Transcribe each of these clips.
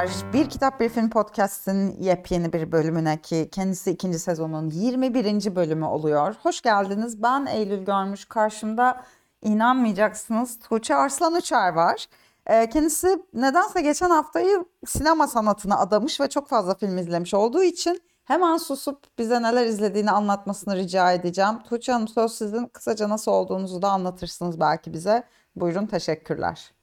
Merhabalar. Bir Kitap Bir Film Podcast'in yepyeni bir bölümüne ki kendisi ikinci sezonun 21. bölümü oluyor. Hoş geldiniz. Ben Eylül Görmüş. Karşımda inanmayacaksınız Tuğçe Arslan Uçar var. Ee, kendisi nedense geçen haftayı sinema sanatına adamış ve çok fazla film izlemiş olduğu için hemen susup bize neler izlediğini anlatmasını rica edeceğim. Tuğçe Hanım söz sizin. Kısaca nasıl olduğunuzu da anlatırsınız belki bize. Buyurun teşekkürler.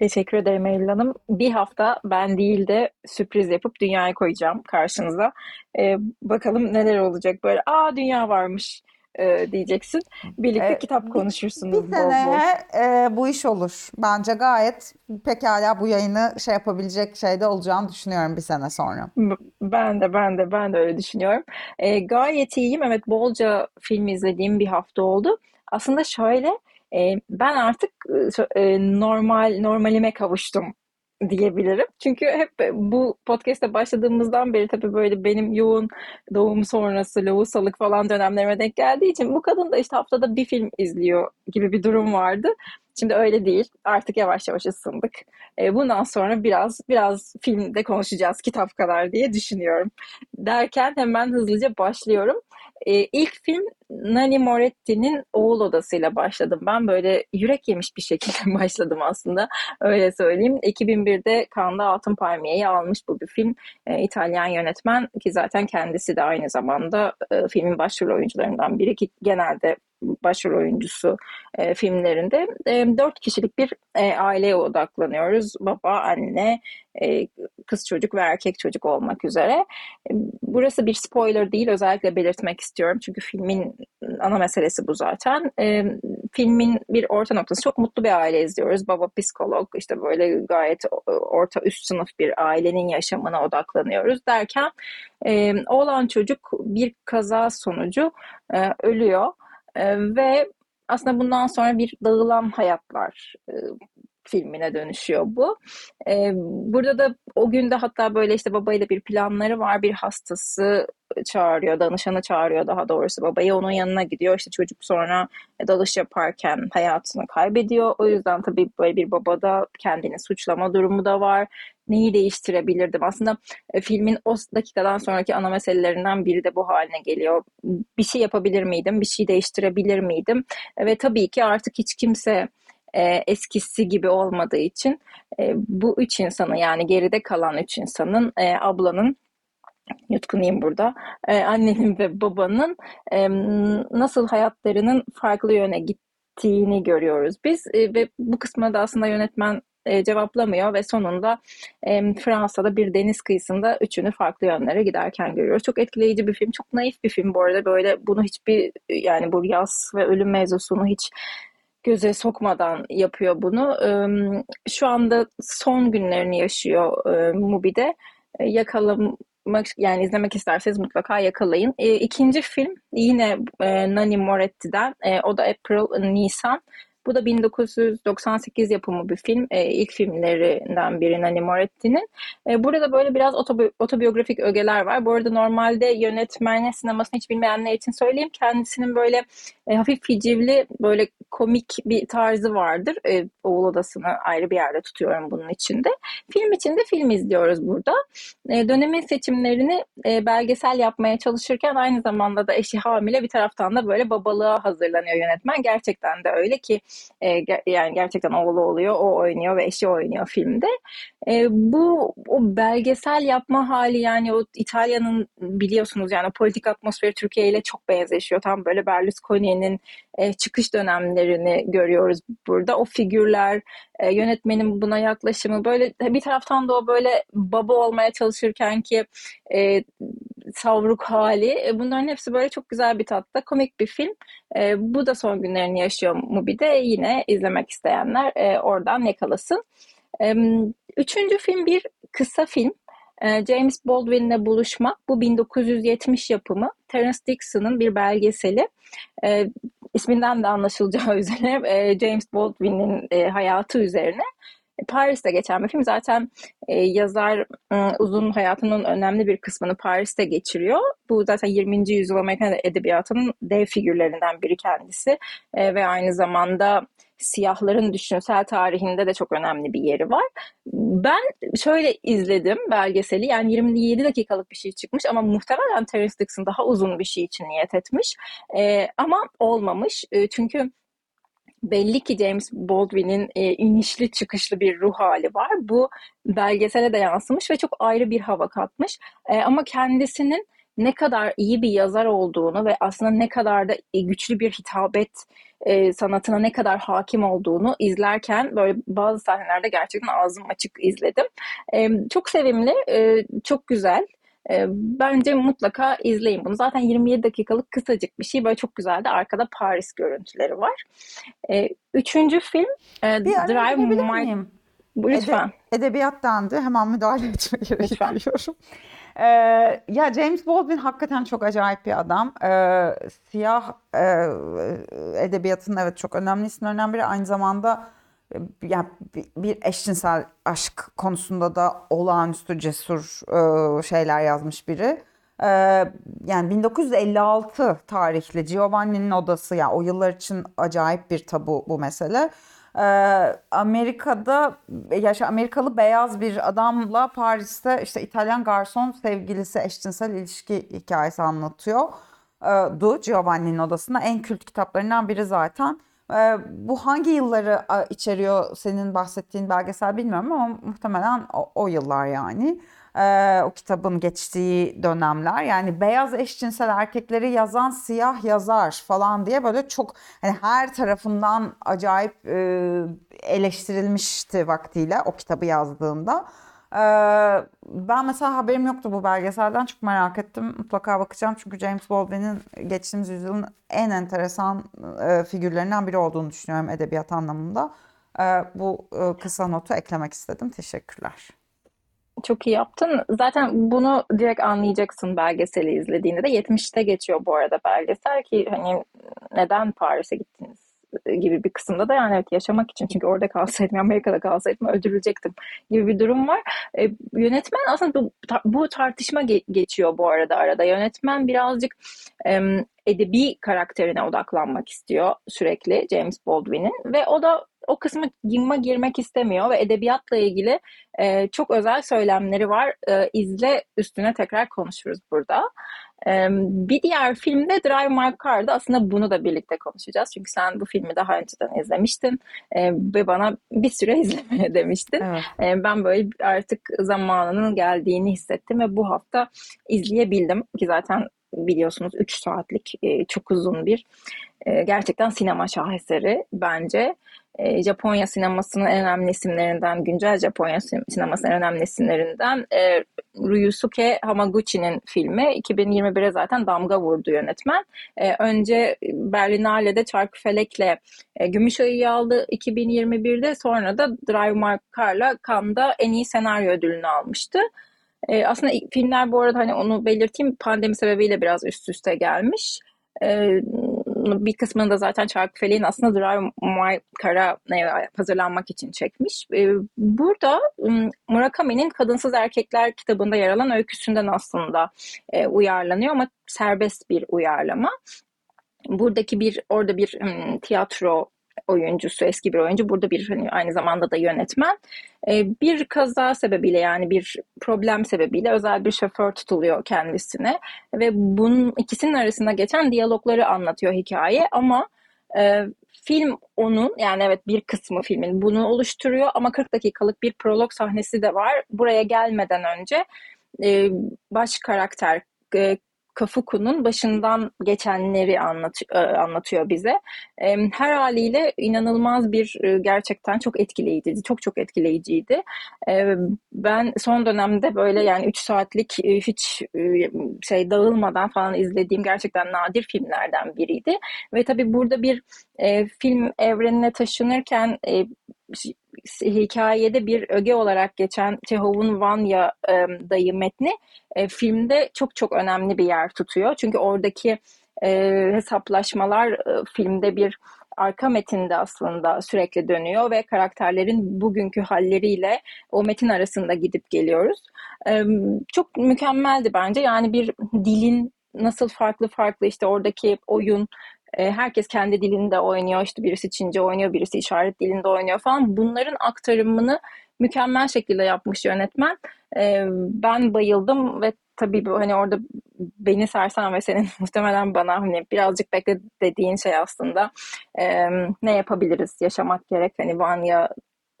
Teşekkür ederim Eylül Hanım. Bir hafta ben değil de sürpriz yapıp dünyaya koyacağım karşınıza. Ee, bakalım neler olacak böyle. Aa dünya varmış e, diyeceksin. Birlikte Ee, kitap konuşursunuz Bir bol bol. seneye e, bu iş olur. Bence gayet pekala bu yayını şey yapabilecek şeyde olacağını düşünüyorum bir sene sonra. Ben de ben de ben de öyle düşünüyorum. Ee, gayet iyiyim. Evet bolca film izlediğim bir hafta oldu. Aslında şöyle e, ben artık e, e, normal normalime kavuştum diyebilirim. Çünkü hep bu podcast'e başladığımızdan beri tabii böyle benim yoğun doğum sonrası lohusalık falan dönemlerime denk geldiği için bu kadın da işte haftada bir film izliyor gibi bir durum vardı. Şimdi öyle değil. Artık yavaş yavaş ısındık. E, bundan sonra biraz biraz filmde konuşacağız kitap kadar diye düşünüyorum. Derken hemen hızlıca başlıyorum. E, ilk film Nanni Moretti'nin Oğul Odası'yla başladım. Ben böyle yürek yemiş bir şekilde başladım aslında. Öyle söyleyeyim. 2001'de Cannes'da Altın Palmiye'yi almış bu bir film. E, İtalyan yönetmen ki zaten kendisi de aynı zamanda e, filmin başrol oyuncularından biri ki genelde başrol oyuncusu e, filmlerinde. E, dört kişilik bir e, aileye odaklanıyoruz. Baba, anne, e, kız çocuk ve erkek çocuk olmak üzere. E, Burası bir spoiler değil, özellikle belirtmek istiyorum. Çünkü filmin ana meselesi bu zaten. E, filmin bir orta noktası. Çok mutlu bir aile izliyoruz. Baba psikolog, işte böyle gayet orta üst sınıf bir ailenin yaşamına odaklanıyoruz derken e, oğlan çocuk bir kaza sonucu e, ölüyor. Ve aslında bundan sonra bir dağılan hayatlar filmine dönüşüyor bu. E, burada da o günde hatta böyle işte babayla bir planları var. Bir hastası çağırıyor, danışanı çağırıyor daha doğrusu babayı. Onun yanına gidiyor. İşte çocuk sonra dalış yaparken hayatını kaybediyor. O yüzden tabii böyle bir babada kendini suçlama durumu da var. Neyi değiştirebilirdim? Aslında e, filmin o dakikadan sonraki ana meselelerinden biri de bu haline geliyor. Bir şey yapabilir miydim? Bir şey değiştirebilir miydim? E, Ve tabii ki artık hiç kimse e, eskisi gibi olmadığı için e, bu üç insanı yani geride kalan üç insanın e, ablanın yutkunayım burada. E, annenin ve babanın e, nasıl hayatlarının farklı yöne gittiğini görüyoruz biz E, ve bu kısmı da aslında yönetmen e, cevaplamıyor ve sonunda e, Fransa'da bir deniz kıyısında üçünü farklı yönlere giderken görüyoruz. Çok etkileyici bir film, çok naif bir film bu arada böyle bunu hiçbir yani bu yaz ve ölüm mevzusunu hiç göze sokmadan yapıyor bunu. Şu anda son günlerini yaşıyor Mubi'de. E, yakalamak yani izlemek isterseniz mutlaka yakalayın. E, ikinci film yine Nanni Moretti'den. O da April Nisan. Bu da 1998 yapımı bir film. E, ilk filmlerinden biri Nanni Moretti'nin. E, burada böyle biraz otobi- otobiyografik ögeler var. Bu arada normalde yönetmenle sinemasını hiç bilmeyenler için söyleyeyim. Kendisinin böyle e, hafif hicivli böyle komik bir tarzı vardır. E, Oğul Odası'nı ayrı bir yerde tutuyorum bunun içinde. Film içinde film izliyoruz burada. E, dönemin seçimlerini e, belgesel yapmaya çalışırken aynı zamanda da eşi hamile bir taraftan da böyle babalığa hazırlanıyor yönetmen. Gerçekten de öyle ki e, ge- yani gerçekten oğlu oluyor, o oynuyor ve eşi oynuyor filmde. E, bu o belgesel yapma hali yani o İtalya'nın biliyorsunuz yani politik atmosferi Türkiye ile çok benzeşiyor. Tam böyle Berlusconi'nin e, çıkış dönemlerini görüyoruz burada. O figürler, e, yönetmenin buna yaklaşımı böyle bir taraftan da o böyle baba olmaya çalışırken ki e, savruk hali. E, bunların hepsi böyle çok güzel bir tatta. Komik bir film. E, bu da son günlerini yaşıyor Mubi'de. Yine izlemek isteyenler e, oradan yakalasın. E, üçüncü film bir kısa film. E, James Baldwin'le buluşmak. Bu 1970 yapımı. Terence Dixon'ın bir belgeseli. E, isminden de anlaşılacağı üzere e, James Baldwin'in e, hayatı üzerine. Paris'te geçen bir film. Zaten e, yazar e, uzun hayatının önemli bir kısmını Paris'te geçiriyor. Bu zaten 20. yüzyıl Amerikan edebiyatının dev figürlerinden biri kendisi. E, ve aynı zamanda siyahların düşünsel tarihinde de çok önemli bir yeri var. Ben şöyle izledim belgeseli yani 27 dakikalık bir şey çıkmış ama muhtemelen Terence Dixon daha uzun bir şey için niyet etmiş e, ama olmamış e, çünkü belli ki James Baldwin'in e, inişli çıkışlı bir ruh hali var. Bu belgesele de yansımış ve çok ayrı bir hava katmış. E, ama kendisinin ne kadar iyi bir yazar olduğunu ve aslında ne kadar da güçlü bir hitabet e, sanatına ne kadar hakim olduğunu izlerken böyle bazı sahnelerde gerçekten ağzım açık izledim. E, çok sevimli, e, çok güzel. E, bence mutlaka izleyin bunu. Zaten 27 dakikalık kısacık bir şey. Böyle çok güzel de arkada Paris görüntüleri var. E, üçüncü film e, Bir Drive My... miyim? Lütfen. Ede- edebiyat dendi. Hemen müdahale Lütfen. gidiyorum. Ee, ya James Baldwin hakikaten çok acayip bir adam. Ee, siyah e, edebiyatın evet çok önemli isimlerinden biri. Aynı zamanda e, ya bir, eşcinsel aşk konusunda da olağanüstü cesur e, şeyler yazmış biri. Ee, yani 1956 tarihli Giovanni'nin Odası ya o yıllar için acayip bir tabu bu mesele. Ee, Amerika'da yaşa Amerikalı beyaz bir adamla Paris'te işte İtalyan garson sevgilisi eşcinsel ilişki hikayesi anlatıyor. Du Giovanni'nin odasında en kült kitaplarından biri zaten. Bu hangi yılları içeriyor senin bahsettiğin belgesel bilmiyorum ama muhtemelen o, o yıllar yani. O kitabın geçtiği dönemler yani beyaz eşcinsel erkekleri yazan siyah yazar falan diye böyle çok hani her tarafından acayip eleştirilmişti vaktiyle o kitabı yazdığında. Ee, ben mesela haberim yoktu bu belgeselden çok merak ettim. Mutlaka bakacağım çünkü James Baldwin'in geçtiğimiz yüzyılın en enteresan e, figürlerinden biri olduğunu düşünüyorum edebiyat anlamında. Ee, bu e, kısa notu eklemek istedim. Teşekkürler. Çok iyi yaptın. Zaten bunu direkt anlayacaksın belgeseli izlediğinde de. 70'te geçiyor bu arada belgesel ki hani neden Paris'e gittiniz gibi bir kısımda da yani evet yaşamak için çünkü orada kalsaydım Amerika'da kalsaydım öldürülecektim gibi bir durum var. E, yönetmen aslında bu, bu tartışma ge- geçiyor bu arada arada. Yönetmen birazcık e, edebi karakterine odaklanmak istiyor sürekli James Baldwin'in ve o da o kısmı girme girmek istemiyor ve edebiyatla ilgili e, çok özel söylemleri var. E, izle üstüne tekrar konuşuruz burada. E, bir diğer filmde Drive My Car'da aslında bunu da birlikte konuşacağız. Çünkü sen bu filmi daha önceden izlemiştin e, ve bana bir süre izlemeye demiştin. Evet. E, ben böyle artık zamanının geldiğini hissettim ve bu hafta izleyebildim ki zaten biliyorsunuz 3 saatlik e, çok uzun bir e, gerçekten sinema şaheseri bence. E, Japonya sinemasının en önemli isimlerinden, güncel Japonya sinemasının en önemli isimlerinden e, Ryusuke Hamaguchi'nin filmi 2021'e zaten damga vurdu yönetmen. E, önce Berlinale'de Çarkıfelek'le e, Gümüşayı'yı aldı 2021'de sonra da Drive My Car'la Cannes'da en iyi senaryo ödülünü almıştı. E, aslında filmler bu arada hani onu belirteyim pandemi sebebiyle biraz üst üste gelmiş. E, bir kısmını da zaten Çarkıfelek'in aslında Drive My Car'a hazırlanmak için çekmiş. E, burada Murakami'nin Kadınsız Erkekler kitabında yer alan öyküsünden aslında e, uyarlanıyor ama serbest bir uyarlama. Buradaki bir orada bir tiyatro oyuncusu, eski bir oyuncu. Burada bir hani aynı zamanda da yönetmen. Ee, bir kaza sebebiyle yani bir problem sebebiyle özel bir şoför tutuluyor kendisine ve bunun ikisinin arasında geçen diyalogları anlatıyor hikaye ama e, film onun yani evet bir kısmı filmin bunu oluşturuyor ama 40 dakikalık bir prolog sahnesi de var. Buraya gelmeden önce e, baş karakter e, Kafuku'nun başından geçenleri anlat, anlatıyor bize. Her haliyle inanılmaz bir gerçekten çok etkileyiciydi. Çok çok etkileyiciydi. Ben son dönemde böyle yani 3 saatlik hiç şey dağılmadan falan izlediğim gerçekten nadir filmlerden biriydi. Ve tabii burada bir film evrenine taşınırken hikayede bir öge olarak geçen Çehov'un Vanya e, dayı metni e, filmde çok çok önemli bir yer tutuyor. Çünkü oradaki e, hesaplaşmalar e, filmde bir arka metinde aslında sürekli dönüyor ve karakterlerin bugünkü halleriyle o metin arasında gidip geliyoruz. E, çok mükemmeldi bence. Yani bir dilin nasıl farklı farklı işte oradaki oyun E, herkes kendi dilinde oynuyor. İşte birisi Çince oynuyor, birisi işaret dilinde oynuyor falan. Bunların aktarımını mükemmel şekilde yapmış yönetmen. E, ben bayıldım ve tabii hani orada beni sarsan ve senin muhtemelen bana hani birazcık bekle dediğin şey aslında ne yapabiliriz yaşamak gerek hani Vanya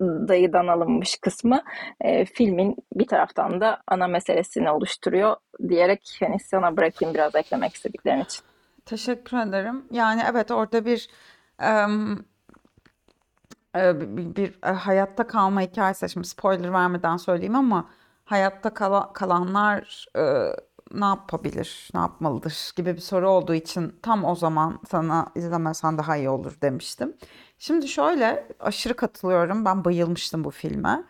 dayıdan alınmış kısmı e, filmin bir taraftan da ana meselesini oluşturuyor diyerek hani sana bırakayım biraz eklemek istediklerin için. Teşekkür ederim. Yani evet orada bir e, bir, bir, e, hayatta kalma hikayesi. Şimdi spoiler vermeden söyleyeyim ama hayatta kala- kalanlar e, ne yapabilir, ne yapmalıdır gibi bir soru olduğu için tam o zaman sana izlemesen daha iyi olur demiştim. Şimdi şöyle aşırı katılıyorum. Ben bayılmıştım bu filme.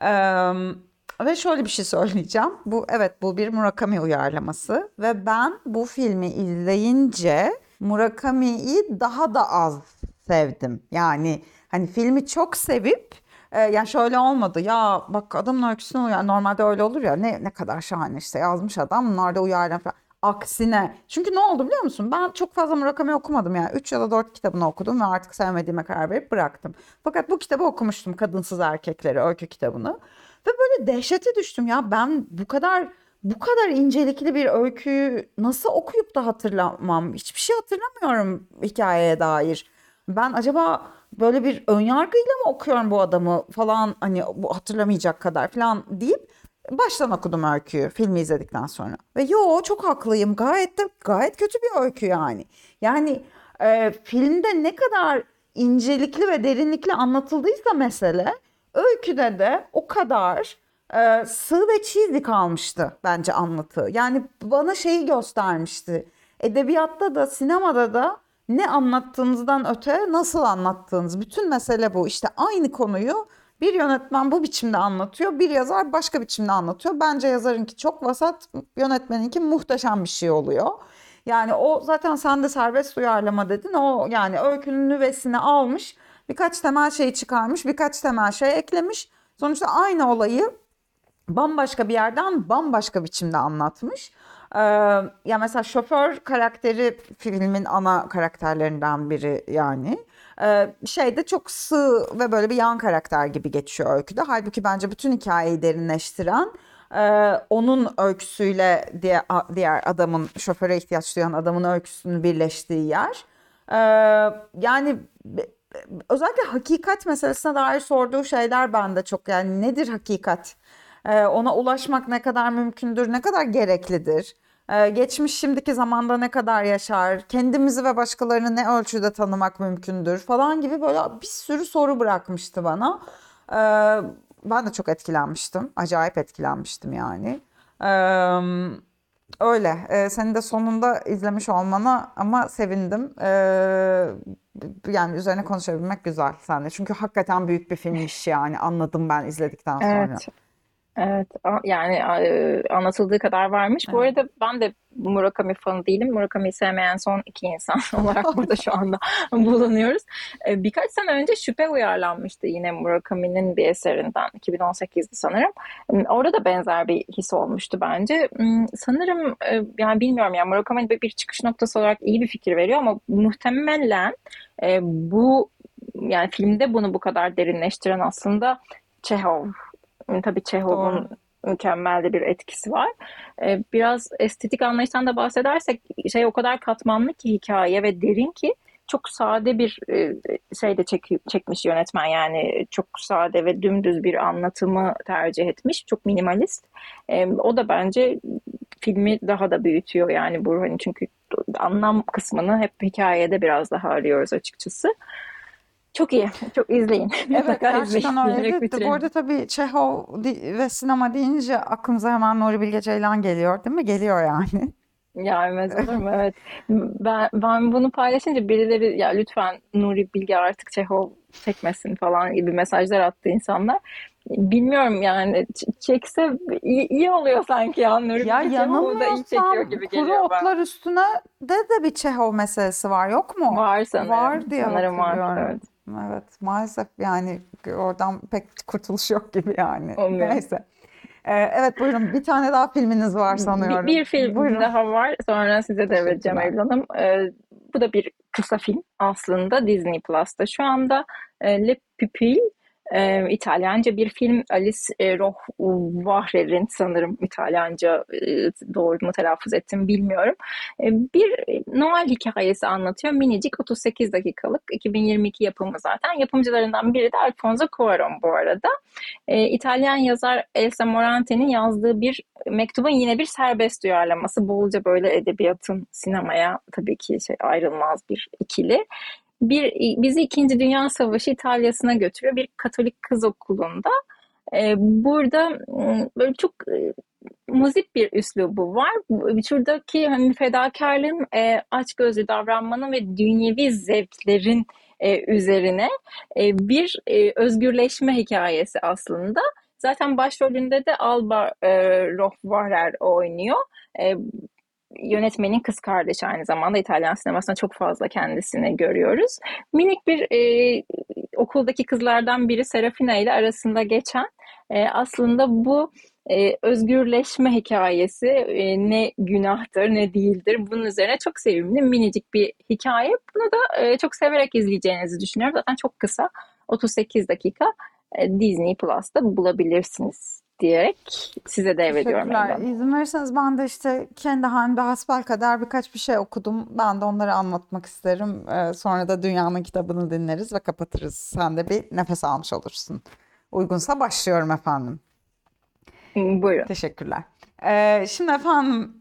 Em, ve şöyle bir şey söyleyeceğim. Bu evet bu bir Murakami uyarlaması ve ben bu filmi izleyince Murakami'yi daha da az sevdim. Yani hani filmi çok sevip e, yani şöyle olmadı ya bak adamın öyküsüne uyar. Normalde öyle olur ya ne ne kadar şahane işte yazmış adam bunlar da uyarlar falan. Aksine. Çünkü ne oldu biliyor musun? Ben çok fazla Murakami okumadım yani. 3 ya da 4 kitabını okudum ve artık sevmediğime karar verip bıraktım. Fakat bu kitabı okumuştum. Kadınsız Erkekleri öykü kitabını. Ve böyle dehşete düştüm ya ben bu kadar bu kadar incelikli bir öyküyü nasıl okuyup da hatırlamam? Hiçbir şey hatırlamıyorum hikayeye dair. Ben acaba böyle bir önyargıyla mı okuyorum bu adamı falan hani bu hatırlamayacak kadar falan deyip baştan okudum öyküyü filmi izledikten sonra. Ve yo çok haklıyım gayet de gayet kötü bir öykü yani. Yani e, filmde ne kadar incelikli ve derinlikli anlatıldıysa mesele öyküde de o kadar e, sığ ve cheesy kalmıştı bence anlatı. Yani bana şeyi göstermişti. Edebiyatta da sinemada da ne anlattığınızdan öte nasıl anlattığınız. Bütün mesele bu. İşte aynı konuyu bir yönetmen bu biçimde anlatıyor, bir yazar başka biçimde anlatıyor. Bence yazarınki çok vasat, yönetmeninki muhteşem bir şey oluyor. Yani o zaten sen de serbest uyarlama dedin. O yani öykünün nüvesini almış, birkaç temel şey çıkarmış, birkaç temel şey eklemiş. Sonuçta aynı olayı bambaşka bir yerden bambaşka biçimde anlatmış. Ee, ya mesela şoför karakteri filmin ana karakterlerinden biri yani. Ee, şeyde çok sığ ve böyle bir yan karakter gibi geçiyor öyküde. Halbuki bence bütün hikayeyi derinleştiren e, onun öyküsüyle diğer, diğer adamın şoföre ihtiyaç duyan adamın öyküsünün birleştiği yer. Ee, yani özellikle hakikat meselesine dair sorduğu şeyler bende çok yani nedir hakikat? Ee, ona ulaşmak ne kadar mümkündür, ne kadar gereklidir? Ee, geçmiş şimdiki zamanda ne kadar yaşar? Kendimizi ve başkalarını ne ölçüde tanımak mümkündür falan gibi böyle bir sürü soru bırakmıştı bana. Ee, ben de çok etkilenmiştim. Acayip etkilenmiştim yani. Ee, öyle. Ee, senin de sonunda izlemiş olmana ama sevindim. Ee, yani üzerine konuşabilmek güzel seninle. Çünkü hakikaten büyük bir filmmiş yani. Anladım ben izledikten sonra. Evet. Evet, yani anlatıldığı kadar varmış. Bu Evet. arada ben de Murakami fanı değilim. Murakami'yi sevmeyen son iki insan olarak burada şu anda bulunuyoruz. E, Birkaç sene önce Şüphe uyarlanmıştı yine Murakami'nin bir eserinden. 2018'di sanırım. Orada da benzer bir his olmuştu bence. Sanırım e, yani bilmiyorum yani Murakami bir çıkış noktası olarak iyi bir fikir veriyor ama muhtemelen e, bu yani filmde bunu bu kadar derinleştiren aslında Çehov Tabii Çehov'un Doğru. mükemmel de bir etkisi var. Ee, biraz estetik anlayıştan da bahsedersek şey o kadar katmanlı ki hikaye ve derin ki çok sade bir e, şey de çek, çekmiş yönetmen yani çok sade ve dümdüz bir anlatımı tercih etmiş. Çok minimalist. Ee, o da bence filmi daha da büyütüyor yani bu hani çünkü anlam kısmını hep hikayede biraz daha arıyoruz açıkçası. Çok iyi. Çok izleyin. Evet gerçekten öyle. diyerek De- Bu arada tabii Çehov ve sinema deyince aklımıza hemen Nuri Bilge Ceylan geliyor değil mi? Geliyor yani. Gelmez olur mu? Evet. Ben, ben bunu paylaşınca birileri ya lütfen Nuri Bilge artık Çehov çekmesin falan gibi mesajlar attı insanlar. Bilmiyorum yani çekse iyi, iyi oluyor sanki ya Nuri Ya Bilge Çehov'u da iyi çekiyor gibi Kuru geliyor bana. Otlar Üstüne de de bir Çehov meselesi var yok mu? Var sanırım. Var diye Sanırım var. Evet. Evet maalesef yani oradan pek kurtuluş yok gibi yani. Umuyorum. Neyse. Ee, evet buyurun bir tane daha filminiz var Bir, sanıyorum. bir film Buyurun. daha var. Sonra size devredeceğim. Eylül Hanım. Ee, bu da bir kısa film aslında Disney Plus'ta. Şu anda e, Le Pupille e, İtalyanca bir film Alice e, Rohrwacher'in sanırım İtalyanca e, doğru mu telaffuz ettim bilmiyorum. E, bir Noel hikayesi anlatıyor. Minicik 38 dakikalık 2022 yapımı zaten. Yapımcılarından biri de Alfonso Cuarón bu arada. E, İtalyan yazar Elsa Morante'nin yazdığı bir mektubun yine bir serbest uyarlaması. Bolca böyle edebiyatın sinemaya tabii ki şey ayrılmaz bir ikili bir bizi İkinci Dünya Savaşı İtalya'sına götürüyor bir Katolik kız okulunda. Ee, burada ıı, böyle çok ıı, muzip bir üslubu var. Şuradaki hani fedakarlığın, e, açgözlü davranmanın ve dünyevi zevklerin e, üzerine e, bir e, özgürleşme hikayesi aslında. Zaten başrolünde de Alba e, Rohwarer oynuyor. E, yönetmenin kız kardeşi aynı zamanda İtalyan sinemasında çok fazla kendisini görüyoruz. Minik bir e, okuldaki kızlardan biri Serafina ile arasında geçen e, aslında bu e, özgürleşme hikayesi e, ne günahtır ne değildir bunun üzerine çok sevimli minicik bir hikaye. Bunu da e, çok severek izleyeceğinizi düşünüyorum. Zaten çok kısa 38 dakika e, Disney Plus'ta bulabilirsiniz diyerek size devrediyorum. Teşekkürler. İzin verirseniz ben de işte kendi halimde hasbelkader birkaç bir şey okudum. Ben de onları anlatmak isterim. Ee, sonra da dünyanın kitabını dinleriz ve kapatırız. Sen de bir nefes almış olursun. Uygunsa başlıyorum efendim. Buyurun. Teşekkürler. Ee, şimdi efendim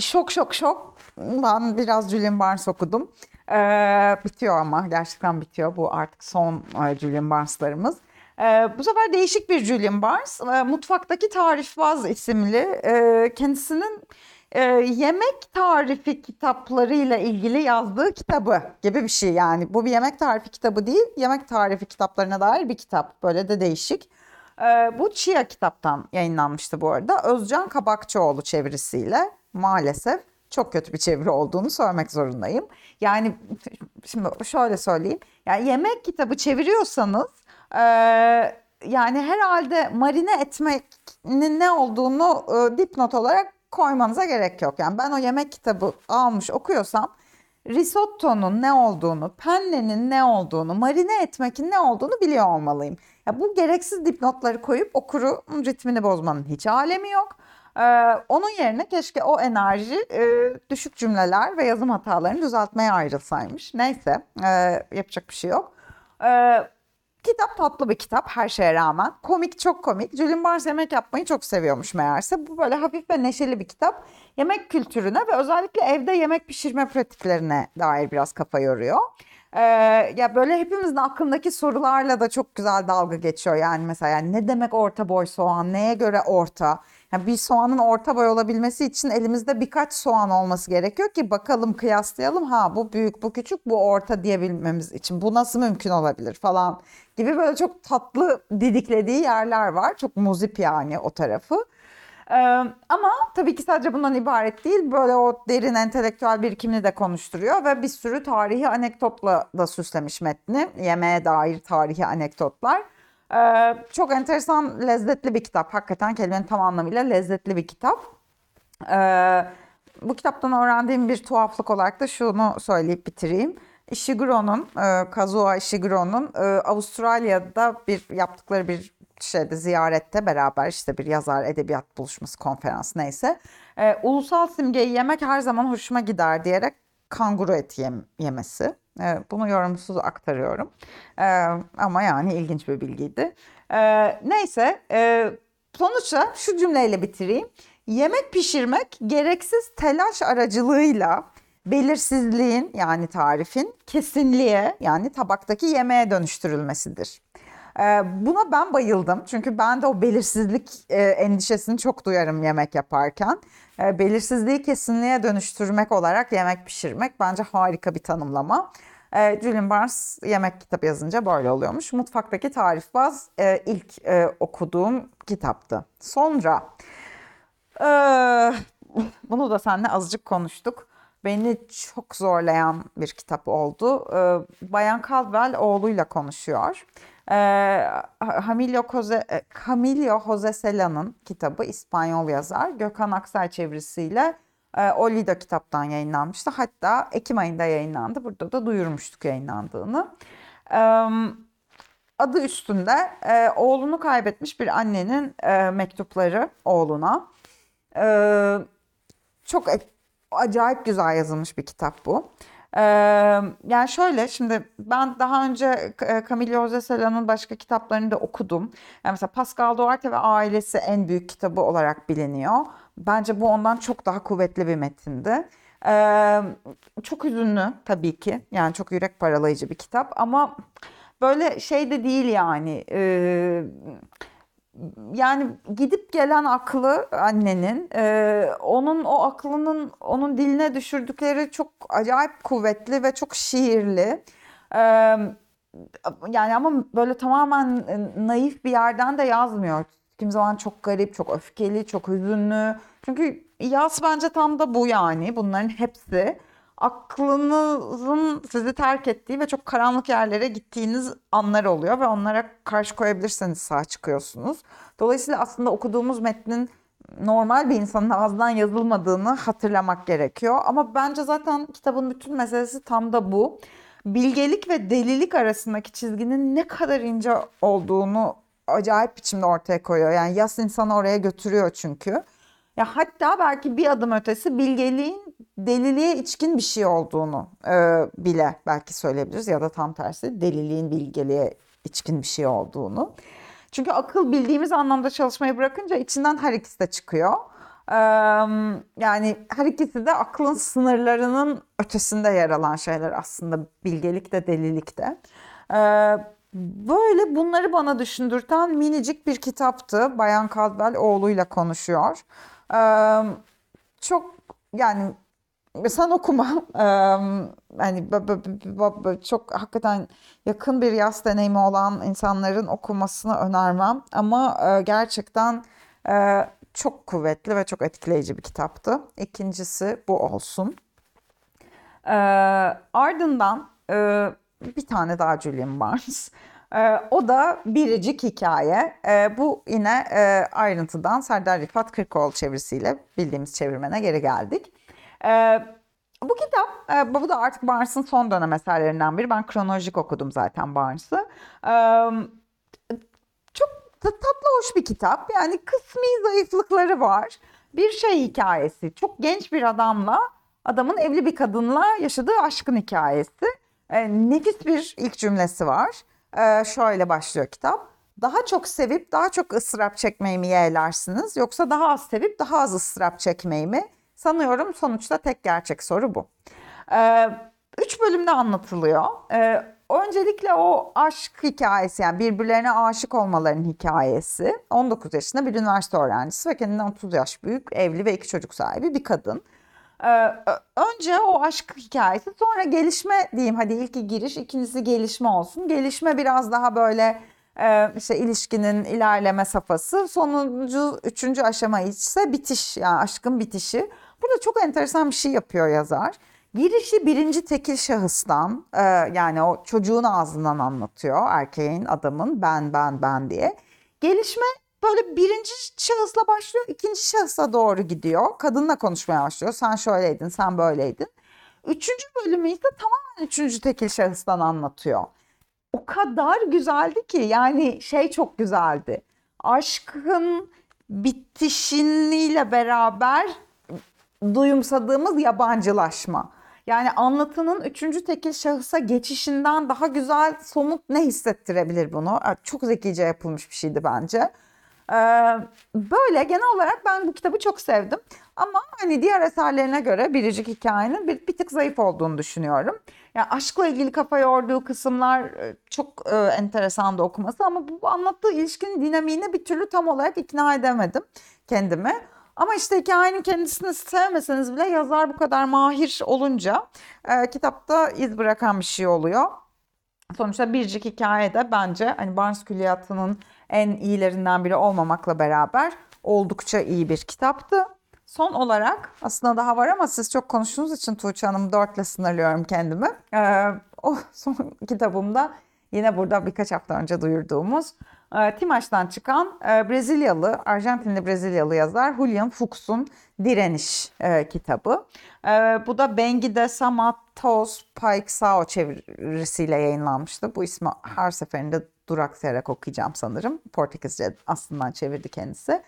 şok şok şok. Ben biraz Julian Barnes okudum. Ee, bitiyor ama gerçekten bitiyor. Bu artık son e, Julian Barnes'larımız. Ee, bu sefer değişik bir Julian Barnes. Ee, Mutfaktaki Tarifbaz isimli e, kendisinin e, yemek tarifi kitaplarıyla ilgili yazdığı kitabı gibi bir şey yani. Bu bir yemek tarifi kitabı değil, yemek tarifi kitaplarına dair bir kitap. Böyle de değişik. Ee, bu Chia kitaptan yayınlanmıştı bu arada. Özcan Kabakçıoğlu çevirisiyle maalesef çok kötü bir çeviri olduğunu söylemek zorundayım. Yani şimdi şöyle söyleyeyim. Yani yemek kitabı çeviriyorsanız e, yani herhalde marine etmenin ne olduğunu e, dipnot olarak koymanıza gerek yok. Yani ben o yemek kitabı almış okuyorsam risottonun ne olduğunu, pennenin ne olduğunu, marine etmekin ne olduğunu biliyor olmalıyım. Ya bu gereksiz dipnotları koyup okuru ritmini bozmanın hiç alemi yok. Ee, onun yerine keşke o enerji e, düşük cümleler ve yazım hatalarını düzeltmeye ayrılsaymış. Neyse e, yapacak bir şey yok. E, kitap tatlı bir kitap her şeye rağmen. Komik çok komik. Julian Barnes yemek yapmayı çok seviyormuş meğerse. Bu böyle hafif ve neşeli bir kitap. Yemek kültürüne ve özellikle evde yemek pişirme pratiklerine dair biraz kafa yoruyor. Ee, ya böyle hepimizin aklındaki sorularla da çok güzel dalga geçiyor. Yani mesela yani ne demek orta boy soğan? Neye göre orta? Yani bir soğanın orta boy olabilmesi için elimizde birkaç soğan olması gerekiyor ki bakalım kıyaslayalım. Ha bu büyük, bu küçük, bu orta diyebilmemiz için bu nasıl mümkün olabilir falan gibi böyle çok tatlı didiklediği yerler var. Çok muzip yani o tarafı. Ee, ama tabii ki sadece bundan ibaret değil. Böyle o derin entelektüel birikimini de konuşturuyor ve bir sürü tarihi anekdotla da süslemiş metni. Yemeğe dair tarihi anekdotlar. Ee, çok enteresan, lezzetli bir kitap. Hakikaten kelimenin tam anlamıyla lezzetli bir kitap. Ee, bu kitaptan öğrendiğim bir tuhaflık olarak da şunu söyleyip bitireyim. Ishiguro'nun, e, Kazuo Ishiguro'nun e, Avustralya'da bir yaptıkları bir şeyde ziyarette beraber işte bir yazar edebiyat buluşması konferans neyse. E, ulusal simgeyi yemek her zaman hoşuma gider diyerek kanguru eti yem, yemesi. E, bunu yorumsuz aktarıyorum. E, ama yani ilginç bir bilgiydi. E, neyse e, sonuçta şu cümleyle bitireyim. Yemek pişirmek gereksiz telaş aracılığıyla belirsizliğin yani tarifin kesinliğe yani tabaktaki yemeğe dönüştürülmesidir. Ee, buna ben bayıldım çünkü ben de o belirsizlik e, endişesini çok duyarım yemek yaparken. Ee, belirsizliği kesinliğe dönüştürmek olarak yemek pişirmek bence harika bir tanımlama. Ee, Julian Barnes yemek kitabı yazınca böyle oluyormuş. Mutfaktaki tarifbaz e, ilk e, okuduğum kitaptı. Sonra e, bunu da seninle azıcık konuştuk beni çok zorlayan bir kitap oldu. Bayan Caldwell oğluyla konuşuyor. Camilo Jose, Camilo Jose Cela'nın kitabı İspanyol yazar Gökhan Aksay çevirisiyle E, o Lido kitaptan yayınlanmıştı. Hatta Ekim ayında yayınlandı. Burada da duyurmuştuk yayınlandığını. E, adı üstünde e, oğlunu kaybetmiş bir annenin e, mektupları oğluna. E, çok e- acayip güzel yazılmış bir kitap bu. Yani şöyle şimdi ben daha önce e, Camille José Sala'nın başka kitaplarını da okudum. Yani mesela Pascal Duarte ve ailesi en büyük kitabı olarak biliniyor. Bence bu ondan çok daha kuvvetli bir metindi. Çok hüzünlü tabii ki. Yani çok yürek paralayıcı bir kitap ama böyle şey de değil yani. Yani gidip gelen aklı annenin, e, onun o aklının onun diline düşürdükleri çok acayip kuvvetli ve çok şiirli. E, yani ama böyle tamamen naif bir yerden de yazmıyor. Kim zaman çok garip, çok öfkeli, çok hüzünlü. Çünkü yaz bence tam da bu yani. Bunların hepsi aklınızın sizi terk ettiği ve çok karanlık yerlere gittiğiniz anlar oluyor ve onlara karşı koyabilirseniz sağ çıkıyorsunuz. Dolayısıyla aslında okuduğumuz metnin normal bir insanın ağzından yazılmadığını hatırlamak gerekiyor. Ama bence zaten kitabın bütün meselesi tam da bu. Bilgelik ve delilik arasındaki çizginin ne kadar ince olduğunu acayip biçimde ortaya koyuyor. Yani yas insanı oraya götürüyor çünkü. Ya hatta belki bir adım ötesi bilgeliğin deliliğe içkin bir şey olduğunu e, bile belki söyleyebiliriz ya da tam tersi deliliğin bilgeliğe içkin bir şey olduğunu. Çünkü akıl bildiğimiz anlamda çalışmayı bırakınca içinden her ikisi de çıkıyor. Ee, yani her ikisi de aklın sınırlarının ötesinde yer alan şeyler aslında bilgelik de delilik de. Ee, böyle bunları bana düşündürten minicik bir kitaptı. Bayan Caldwell oğluyla konuşuyor. Çok yani sen okuma. Hani çok hakikaten yakın bir yaz deneyimi olan insanların okumasını önermem. Ama e, gerçekten e, çok kuvvetli ve çok etkileyici bir kitaptı. İkincisi bu olsun. Ardından e, bir tane daha Julian Barnes. Ee, o da biricik hikaye. Ee, bu yine e, ayrıntıdan Serdar Rifat Kırkoğlu çevirisiyle bildiğimiz çevirmene geri geldik. Ee, bu kitap, e, bu da artık Barnes'ın son dönem eserlerinden biri. Ben kronolojik okudum zaten Barnes'ı. Ee, çok tatlı hoş bir kitap. Yani kısmi zayıflıkları var. Bir şey hikayesi. Çok genç bir adamla, adamın evli bir kadınla yaşadığı aşkın hikayesi. Ee, nefis bir ilk cümlesi var. Ee, şöyle başlıyor kitap. Daha çok sevip daha çok ıstırap çekmeyi mi yeğlersiniz yoksa daha az sevip daha az ıstırap çekmeyi mi? Sanıyorum sonuçta tek gerçek soru bu. Ee, üç bölümde anlatılıyor. Ee, öncelikle o aşk hikayesi yani birbirlerine aşık olmaların hikayesi. 19 yaşında bir üniversite öğrencisi ve kendinden 30 yaş büyük evli ve iki çocuk sahibi bir kadın. Ee, önce o aşk hikayesi sonra gelişme diyeyim hadi ilki giriş ikincisi gelişme olsun. Gelişme biraz daha böyle e, işte ilişkinin ilerleme safhası sonuncu üçüncü aşama ise bitiş yani aşkın bitişi. Burada çok enteresan bir şey yapıyor yazar. Girişi birinci tekil şahıstan e, yani o çocuğun ağzından anlatıyor erkeğin adamın ben ben ben diye. Gelişme böyle birinci şahısla başlıyor ikinci şahısa doğru gidiyor. Kadınla konuşmaya başlıyor sen şöyleydin sen böyleydin. Üçüncü bölümü ise tamamen üçüncü tekil şahıstan anlatıyor. O kadar güzeldi ki yani şey çok güzeldi. Aşkın bitişiniyle beraber duyumsadığımız yabancılaşma. Yani anlatının üçüncü tekil şahısa geçişinden daha güzel somut ne hissettirebilir bunu? Çok zekice yapılmış bir şeydi bence. Ee, böyle genel olarak ben bu kitabı çok sevdim. Ama hani diğer eserlerine göre Biricik Hikayenin bir, bir tık zayıf olduğunu düşünüyorum. Yani aşkla ilgili kafa yorduğu kısımlar e, çok e, enteresan da okuması ama bu anlattığı ilişkinin dinamiğine bir türlü tam olarak ikna edemedim kendimi. Ama işte hikayenin kendisini sevmeseniz bile yazar bu kadar mahir olunca e, kitapta iz bırakan bir şey oluyor. Sonuçta biricik hikaye de bence hani Barnes Külliyatı'nın en iyilerinden biri olmamakla beraber oldukça iyi bir kitaptı. Son olarak aslında daha var ama siz çok konuştuğunuz için Tuğçe Hanım dörtle sınırlıyorum kendimi. Ee, o son kitabımda yine burada birkaç hafta önce duyurduğumuz E, Timaş'tan çıkan e, Brezilyalı, Arjantinli Brezilyalı yazar Julian Fuchs'un Direniş e, kitabı. E, bu da Bengi de Samatos Paixao çevirisiyle yayınlanmıştı. Bu ismi her seferinde duraksayarak okuyacağım sanırım. Portekizce aslından çevirdi kendisi.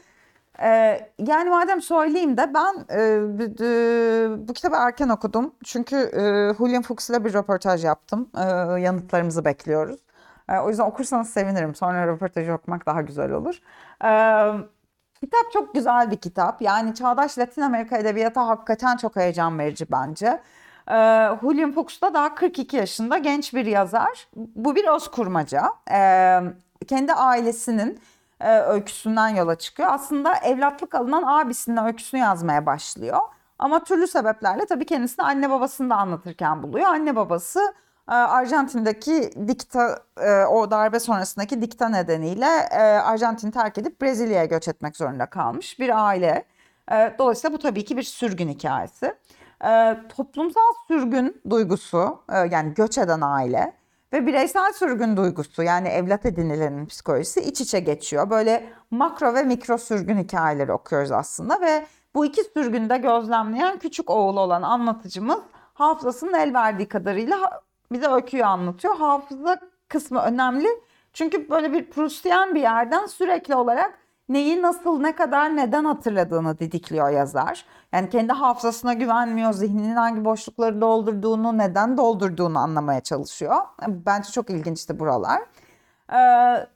Ee, yani madem söyleyeyim de ben e, bu, bu kitabı erken okudum. Çünkü e, Julian Fuchs ile bir röportaj yaptım. E, yanıtlarımızı bekliyoruz. E, o yüzden okursanız sevinirim. Sonra röportajı okumak daha güzel olur. E, kitap çok güzel bir kitap. Yani çağdaş Latin Amerika edebiyatı hakikaten çok heyecan verici bence. E, Julian Fuchs da daha 42 yaşında genç bir yazar. Bu bir kurmaca. E, kendi ailesinin e, öyküsünden yola çıkıyor. Aslında evlatlık alınan abisinin öyküsünü yazmaya başlıyor. Ama türlü sebeplerle tabii kendisini anne babasını da anlatırken buluyor. Anne babası e, Arjantin'deki dikta e, o darbe sonrasındaki dikta nedeniyle e, Arjantin'i terk edip Brezilya'ya göç etmek zorunda kalmış bir aile. Dolayısıyla bu tabii ki bir sürgün hikayesi. E, toplumsal sürgün duygusu e, yani göç eden aile ve bireysel sürgün duygusu yani evlat edinilenin psikolojisi iç içe geçiyor. Böyle makro ve mikro sürgün hikayeleri okuyoruz aslında ve bu iki sürgünde gözlemleyen küçük oğlu olan anlatıcımız hafızasının el verdiği kadarıyla bize öyküyü anlatıyor. Hafıza kısmı önemli çünkü böyle bir Proustiyen bir yerden sürekli olarak neyi nasıl ne kadar neden hatırladığını didikliyor yazar. Yani kendi hafızasına güvenmiyor, zihninin hangi boşlukları doldurduğunu, neden doldurduğunu anlamaya çalışıyor. Bence çok ilginçti buralar. Ee,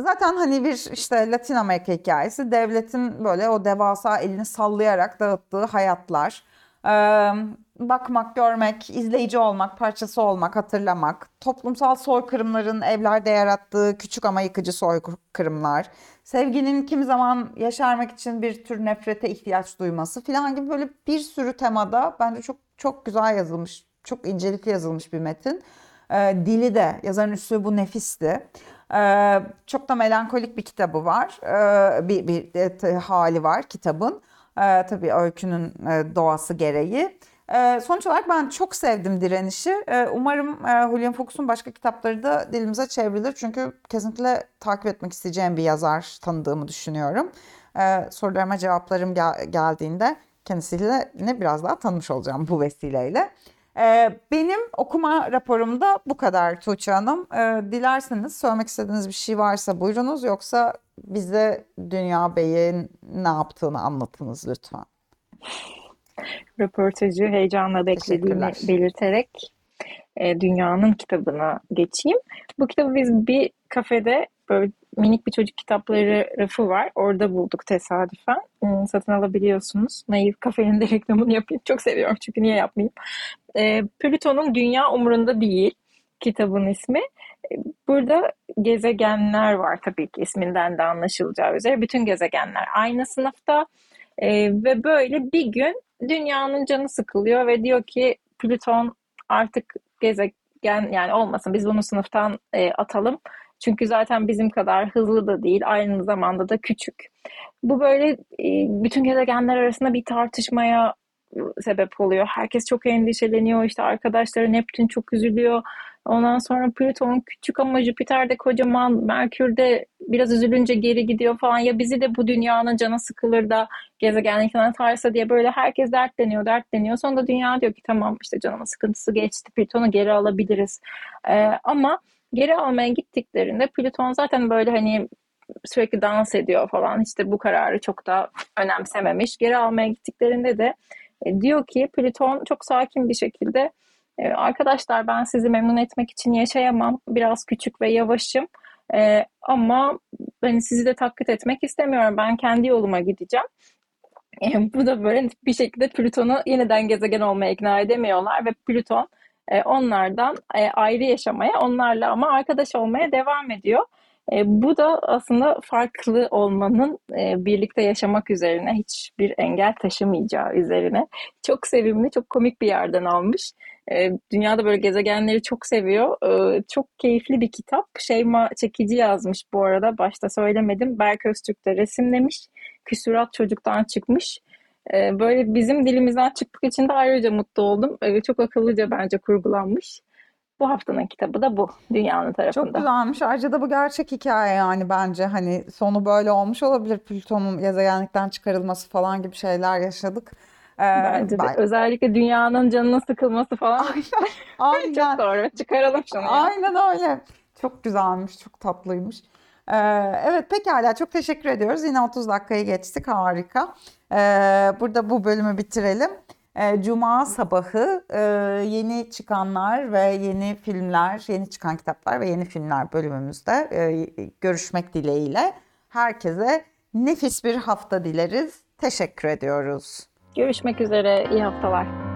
zaten hani bir işte Latin Amerika hikayesi devletin böyle o devasa elini sallayarak dağıttığı hayatlar. Ee, bakmak, görmek, izleyici olmak, parçası olmak, hatırlamak, toplumsal soykırımların evlerde yarattığı küçük ama yıkıcı soykırımlar, sevginin kim zaman yaşarmak için bir tür nefrete ihtiyaç duyması falan gibi böyle bir sürü temada bence çok çok güzel yazılmış, çok incelikli yazılmış bir metin. Ee, dili de, yazarın üslubu nefisti. Ee, çok da melankolik bir kitabı var, ee, bir, bir e, hali var kitabın. Ee, tabii öykünün e, doğası gereği. Ee, sonuç olarak ben çok sevdim Direniş'i. Ee, umarım e, Julian Fuchs'un başka kitapları da dilimize çevrilir. Çünkü kesinlikle takip etmek isteyeceğim bir yazar tanıdığımı düşünüyorum. Ee, sorularıma cevaplarım gel- geldiğinde kendisiyle ne biraz daha tanımış olacağım bu vesileyle. Benim okuma raporumda bu kadar Tuğçe Hanım. Dilerseniz söylemek istediğiniz bir şey varsa buyurunuz yoksa bize Dünya Bey'in ne yaptığını anlatınız lütfen. Röportajı heyecanla Teşekkürler. belirterek e, Dünya'nın kitabına geçeyim. Bu kitabı biz bir kafede böyle minik bir çocuk kitapları rafı var. Orada bulduk tesadüfen. Hmm, Satın alabiliyorsunuz. Naif kafenin de reklamını yapayım. Çok seviyorum çünkü niye yapmayayım. E, Plüton'un Dünya Umurunda Değil kitabın ismi. E, Burada gezegenler var tabii ki isminden de anlaşılacağı üzere. Bütün gezegenler aynı sınıfta. E, ve böyle bir gün dünyanın canı sıkılıyor ve diyor ki Plüton artık gezegen yani olmasın biz bunu sınıftan e, atalım. Çünkü zaten bizim kadar hızlı da değil, aynı zamanda da küçük. Bu böyle e, bütün gezegenler arasında bir tartışmaya e, sebep oluyor. Herkes çok endişeleniyor. İşte arkadaşları Neptün çok üzülüyor. Ondan sonra Plüton küçük ama Jüpiter de kocaman, Merkür de biraz üzülünce geri gidiyor falan. Ya bizi de bu dünyanın canı sıkılır da gezegenlikten atarsa diye böyle herkes dertleniyor, dertleniyor. Sonunda dünya diyor ki tamam işte canımın sıkıntısı geçti, Plüton'u geri alabiliriz. Ee, ama geri almaya gittiklerinde Plüton zaten böyle hani sürekli dans ediyor falan. İşte bu kararı çok da önemsememiş. Geri almaya gittiklerinde de e, diyor ki Plüton çok sakin bir şekilde e, arkadaşlar ben sizi memnun etmek için yaşayamam. Biraz küçük ve yavaşım. E, ama hani sizi de taklit etmek istemiyorum. Ben kendi yoluma gideceğim. E, bu da böyle bir şekilde Plüton'u yeniden gezegen olmaya ikna edemiyorlar ve Plüton e, onlardan e, ayrı yaşamaya, onlarla ama arkadaş olmaya devam ediyor. E, bu da aslında farklı olmanın e, birlikte yaşamak üzerine hiçbir engel taşımayacağı üzerine çok sevimli, çok komik bir yerden almış. E, dünyada böyle gezegenleri çok seviyor. E, çok keyifli bir kitap. Şeyma Çekici yazmış bu arada. Başta söylemedim. Berk Öztürk de resimlemiş. Küsurat çocuktan çıkmış. E, böyle bizim dilimizden çıktık için de ayrıca mutlu oldum. E, çok akıllıca bence kurgulanmış. Bu haftanın kitabı da bu. Dünyanın Çok tarafında. güzelmiş. Ayrıca da bu gerçek hikaye yani bence hani sonu böyle olmuş olabilir. Plüton'un gezegenlikten çıkarılması falan gibi şeyler yaşadık. Ee, Bence de. ben- Özellikle dünyanın canının sıkılması falan. Çok Aynen. doğru. Çıkaralım şunu ya. Aynen öyle. Çok güzelmiş, çok tatlıymış. Ee, evet pekala çok teşekkür ediyoruz. Yine 30 dakikayı geçtik harika. Ee, burada bu bölümü bitirelim. Ee, Cuma sabahı e, yeni çıkanlar ve yeni filmler, yeni çıkan kitaplar ve yeni filmler bölümümüzde e, görüşmek dileğiyle. Herkese nefis bir hafta dileriz. Teşekkür ediyoruz. Görüşmek üzere. İyi haftalar.